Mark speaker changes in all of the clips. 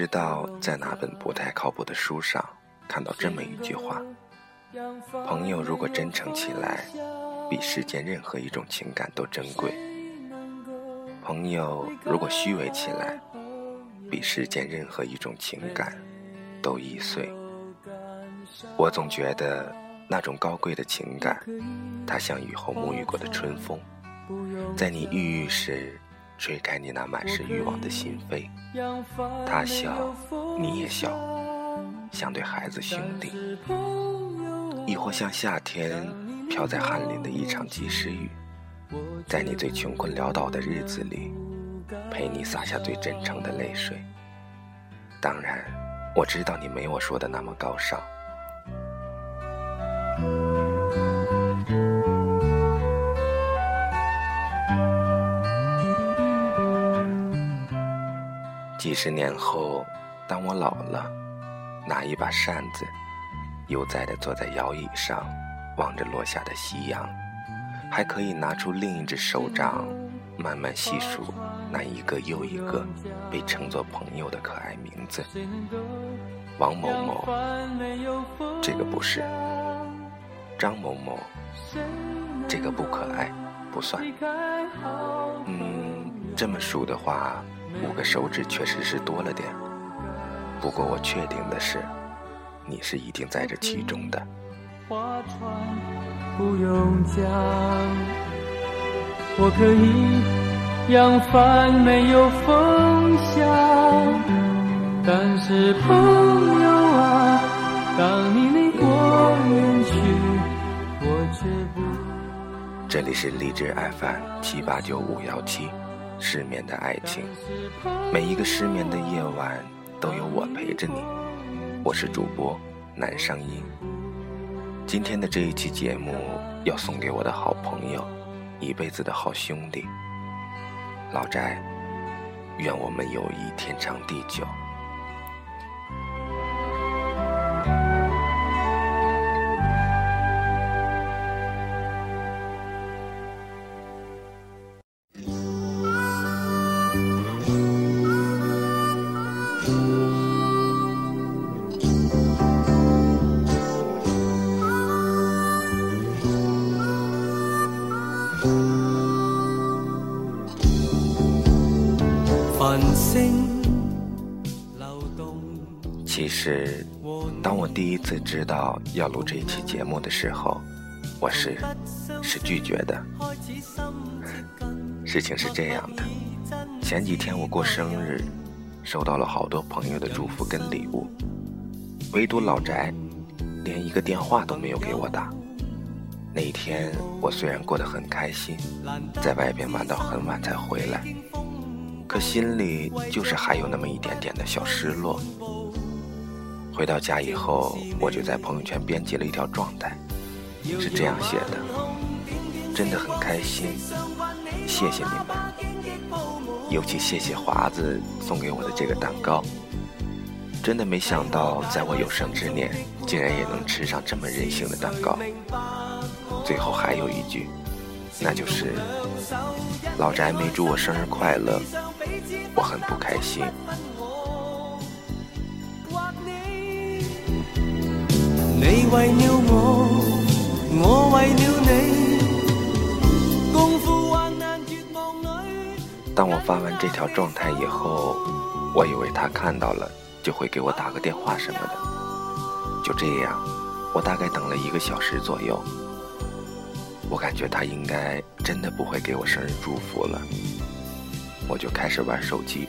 Speaker 1: 知道在哪本不太靠谱的书上看到这么一句话：朋友如果真诚起来，比世间任何一种情感都珍贵；朋友如果虚伪起来，比世间任何一种情感都易碎。我总觉得那种高贵的情感，它像雨后沐浴过的春风，在你郁郁时吹开你那满是欲望的心扉。他笑，你也笑，像对孩子兄弟；亦或像夏天飘在翰林的一场及时雨，在你最穷困潦倒的日子里，陪你洒下最真诚的泪水。当然，我知道你没我说的那么高尚。几十年后，当我老了，拿一把扇子，悠哉地坐在摇椅上，望着落下的夕阳，还可以拿出另一只手掌，慢慢细数那一个又一个被称作朋友的可爱名字。王某某，这个不是。张某某，这个不可爱，不算。嗯，这么数的话，五个手指确实是多了点。不过我确定的是，你是一定在这其中的。划船不用桨，我可以扬帆没有风向，但是朋友啊，当你离我远去。我却不这里是荔枝 FM 七八九五幺七，失眠的爱情，每一个失眠的夜晚都有我陪着你。我是主播南声音。今天的这一期节目要送给我的好朋友，一辈子的好兄弟老翟，愿我们友谊天长地久。其实，当我第一次知道要录这一期节目的时候，我是是拒绝的。事情是这样的，前几天我过生日，收到了好多朋友的祝福跟礼物，唯独老翟连一个电话都没有给我打。那一天，我虽然过得很开心，在外边玩到很晚才回来。可心里就是还有那么一点点的小失落。回到家以后，我就在朋友圈编辑了一条状态，是这样写的：真的很开心，谢谢你们，尤其谢谢华子送给我的这个蛋糕。真的没想到，在我有生之年，竟然也能吃上这么任性的蛋糕。最后还有一句，那就是老宅没祝我生日快乐。我很不开心。当我发完这条状态以后，我以为他看到了就会给我打个电话什么的。就这样，我大概等了一个小时左右。我感觉他应该真的不会给我生日祝福了。我就开始玩手机，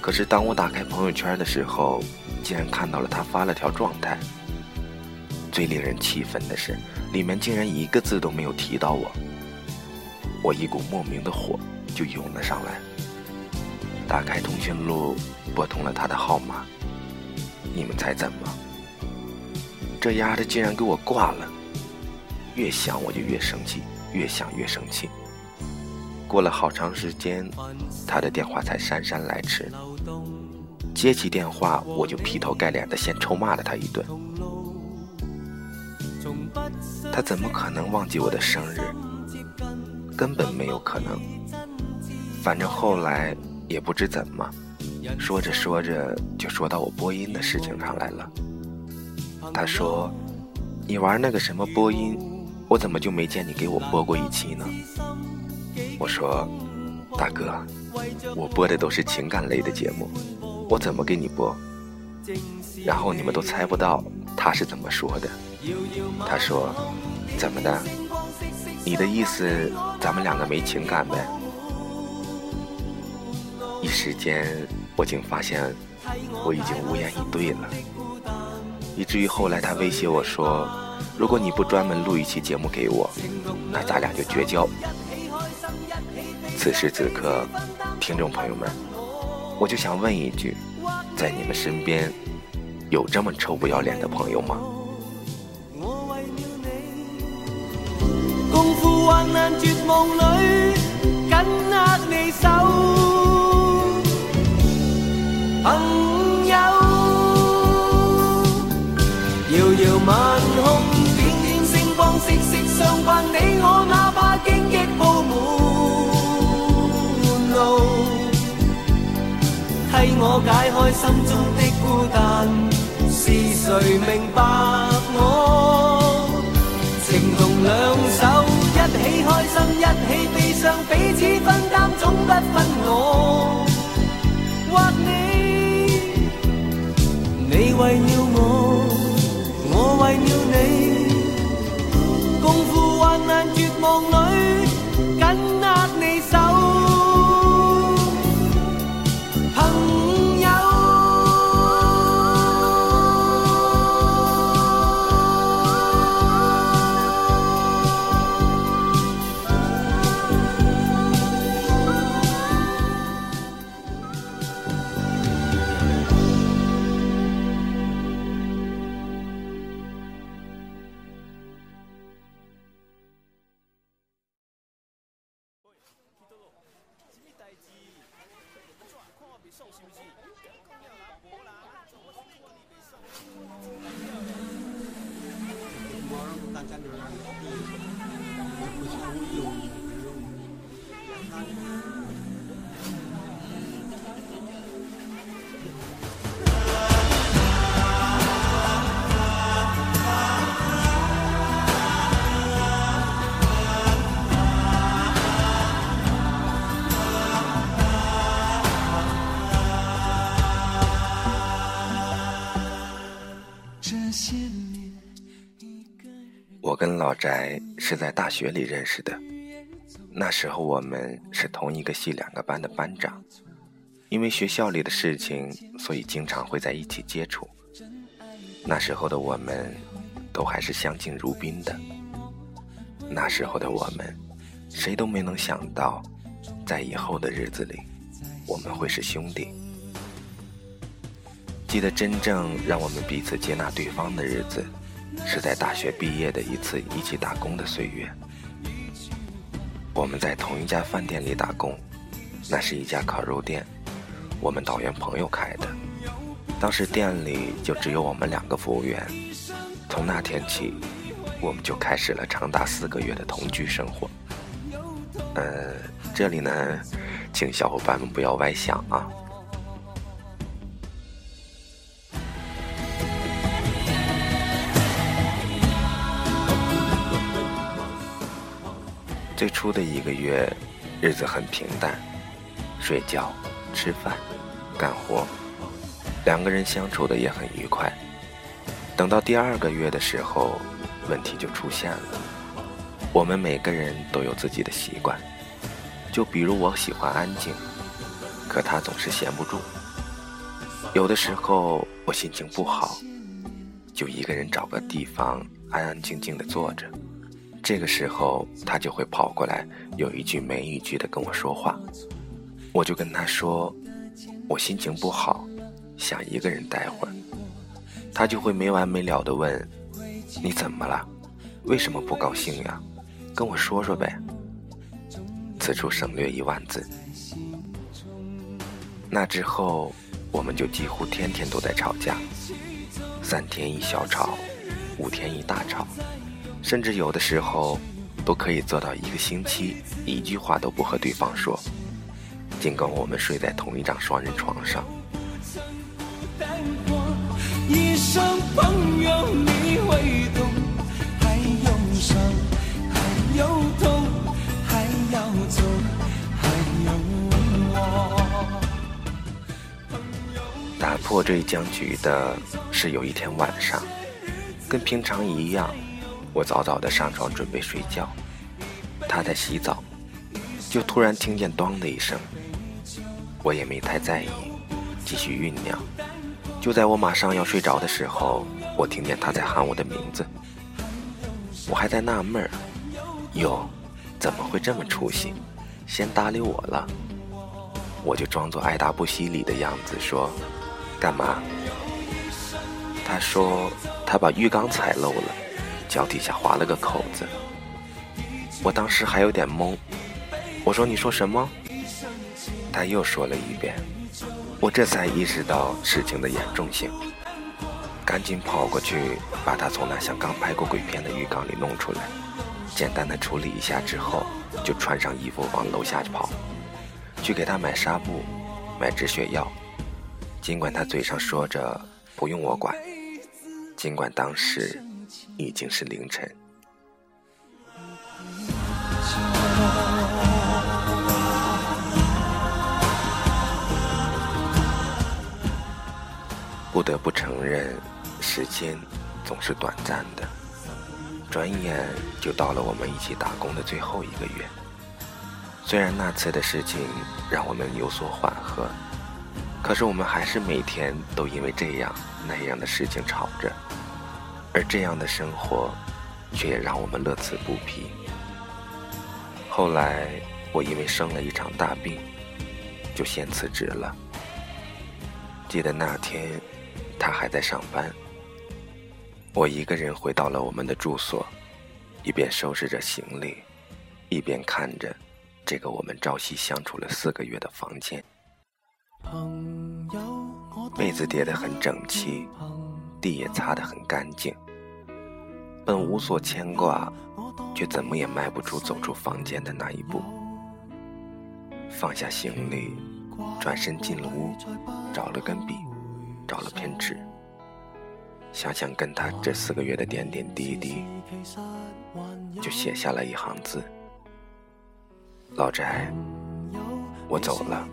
Speaker 1: 可是当我打开朋友圈的时候，竟然看到了他发了条状态。最令人气愤的是，里面竟然一个字都没有提到我。我一股莫名的火就涌了上来，打开通讯录，拨通了他的号码。你们猜怎么？这丫的竟然给我挂了！越想我就越生气，越想越生气。过了好长时间，他的电话才姗姗来迟。接起电话，我就劈头盖脸的先臭骂了他一顿。他怎么可能忘记我的生日？根本没有可能。反正后来也不知怎么，说着说着就说到我播音的事情上来了。他说：“你玩那个什么播音，我怎么就没见你给我播过一期呢？”我说：“大哥，我播的都是情感类的节目，我怎么给你播？”然后你们都猜不到他是怎么说的。他说：“怎么的？你的意思咱们两个没情感呗？”一时间，我竟发现我已经无言以对了，以至于后来他威胁我说：“如果你不专门录一期节目给我，那咱俩就绝交。”此时此刻，听众朋友们，我就想问一句，在你们身边有这么臭不要脸的朋友吗？共赴患难绝望里，紧握你手，朋友，遥遥晚我解开心中的孤单，是谁明白我？情同两手，一起开心，一起悲伤，彼此分担，总不分我或你。你为了我，我为了你，Candela, y 他我跟老翟是在大学里认识的，那时候我们是同一个系两个班的班长，因为学校里的事情，所以经常会在一起接触。那时候的我们，都还是相敬如宾的。那时候的我们，谁都没能想到，在以后的日子里，我们会是兄弟。记得真正让我们彼此接纳对方的日子。是在大学毕业的一次一起打工的岁月，我们在同一家饭店里打工，那是一家烤肉店，我们导员朋友开的。当时店里就只有我们两个服务员。从那天起，我们就开始了长达四个月的同居生活。呃，这里呢，请小伙伴们不要歪想啊。最初的一个月，日子很平淡，睡觉、吃饭、干活，两个人相处的也很愉快。等到第二个月的时候，问题就出现了。我们每个人都有自己的习惯，就比如我喜欢安静，可他总是闲不住。有的时候我心情不好，就一个人找个地方安安静静的坐着。这个时候，他就会跑过来，有一句没一句的跟我说话，我就跟他说，我心情不好，想一个人待会儿。他就会没完没了的问，你怎么了？为什么不高兴呀？跟我说说呗。此处省略一万字。那之后，我们就几乎天天都在吵架，三天一小吵，五天一大吵。甚至有的时候都可以做到一个星期一句话都不和对方说，尽管我们睡在同一张双人床上。
Speaker 2: 一朋友你会懂，还有伤，还有痛，还要走，还有我。
Speaker 1: 打破这一僵局的是有一天晚上，跟平常一样，我早早的上床准备睡觉，他在洗澡，就突然听见“咚”的一声，我也没太在意，继续酝酿。就在我马上要睡着的时候，我听见他在喊我的名字，我还在纳闷儿，哟，怎么会这么出息，先搭理我了？我就装作爱答不理的样子说。干嘛？他说他把浴缸踩漏了，脚底下划了个口子。我当时还有点懵，我说你说什么？他又说了一遍，我这才意识到事情的严重性，赶紧跑过去把他从那像刚拍过鬼片的浴缸里弄出来，简单的处理一下之后，就穿上衣服往楼下跑，去给他买纱布，买止血药。尽管他嘴上说着不用我管，尽管当时已经是凌晨，不得不承认，时间总是短暂的，转眼就到了我们一起打工的最后一个月。虽然那次的事情让我们有所缓和。可是我们还是每天都因为这样那样的事情吵着，而这样的生活，却也让我们乐此不疲。后来我因为生了一场大病，就先辞职了。记得那天，他还在上班，我一个人回到了我们的住所，一边收拾着行李，一边看着这个我们朝夕相处了四个月的房间。被子叠得很整齐，地也擦得很干净。本无所牵挂，却怎么也迈不出走出房间的那一步。放下行李，转身进了屋，找了根笔，找了片纸，想想跟他这四个月的点点滴滴，就写下了一行字：老翟，我走了。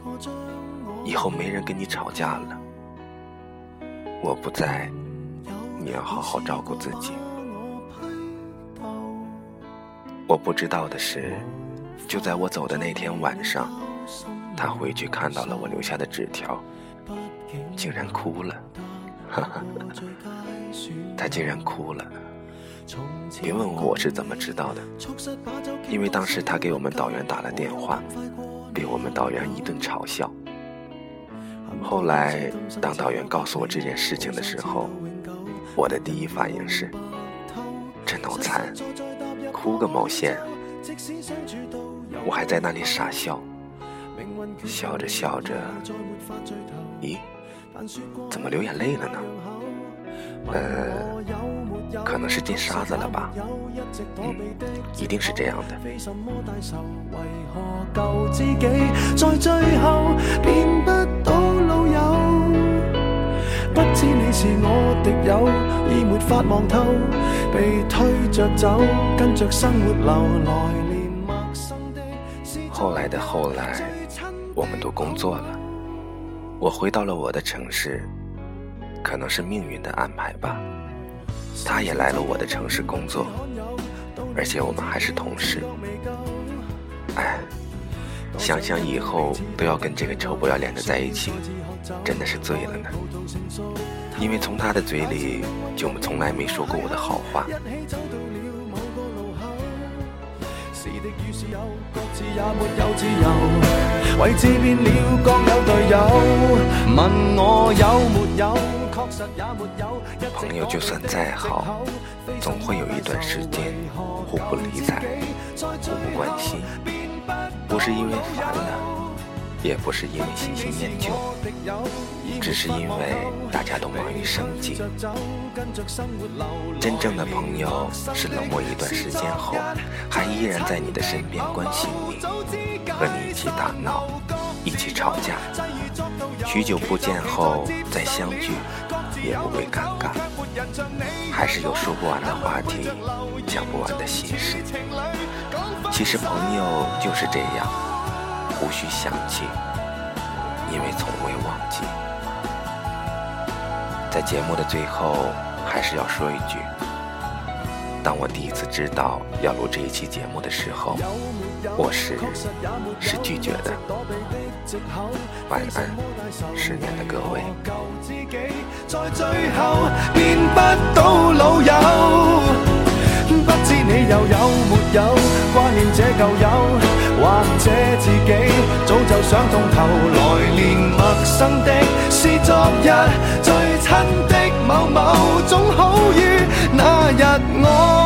Speaker 1: 以后没人跟你吵架了，我不在，你要好好照顾自己。我不知道的是，就在我走的那天晚上，他回去看到了我留下的纸条，竟然哭了，哈哈，他竟然哭了。别问我我是怎么知道的，因为当时他给我们导员打了电话，被我们导员一顿嘲笑。后来，当导员告诉我这件事情的时候，我的第一反应是：这脑残，哭个毛线！我还在那里傻笑，笑着笑着，咦，怎么流眼泪了呢？呃，可能是进沙子了吧？嗯，一定是这样的。后后来的后来，我们都工作了，我回到了我的城市，可能是命运的安排吧。他也来了我的城市工作，而且我们还是同事。想想以后都要跟这个臭不要脸的在一起。真的是醉了呢，因为从他的嘴里就从来没说过我的好话。朋友就算再好，总会有一段时间互不理睬，互不关心，不是因为烦了。也不是因为喜新厌旧，只是因为大家都忙于生计。真正的朋友是冷漠一段时间后，还依然在你的身边关心你，和你一起打闹，一起吵架。许久不见后再相聚，也不会尴尬。还是有说不完的话题，讲不完的心事。其实朋友就是这样，无需想起，因为从未忘记。在节目的最后，还是要说一句：当我第一次知道要录这一期节目的时候，我是是拒绝的。晚安，失眠的各位。不知你又有没有挂念这旧友，或者自己早就想通透，来年陌生的是昨日最亲的某某，总好于那日我。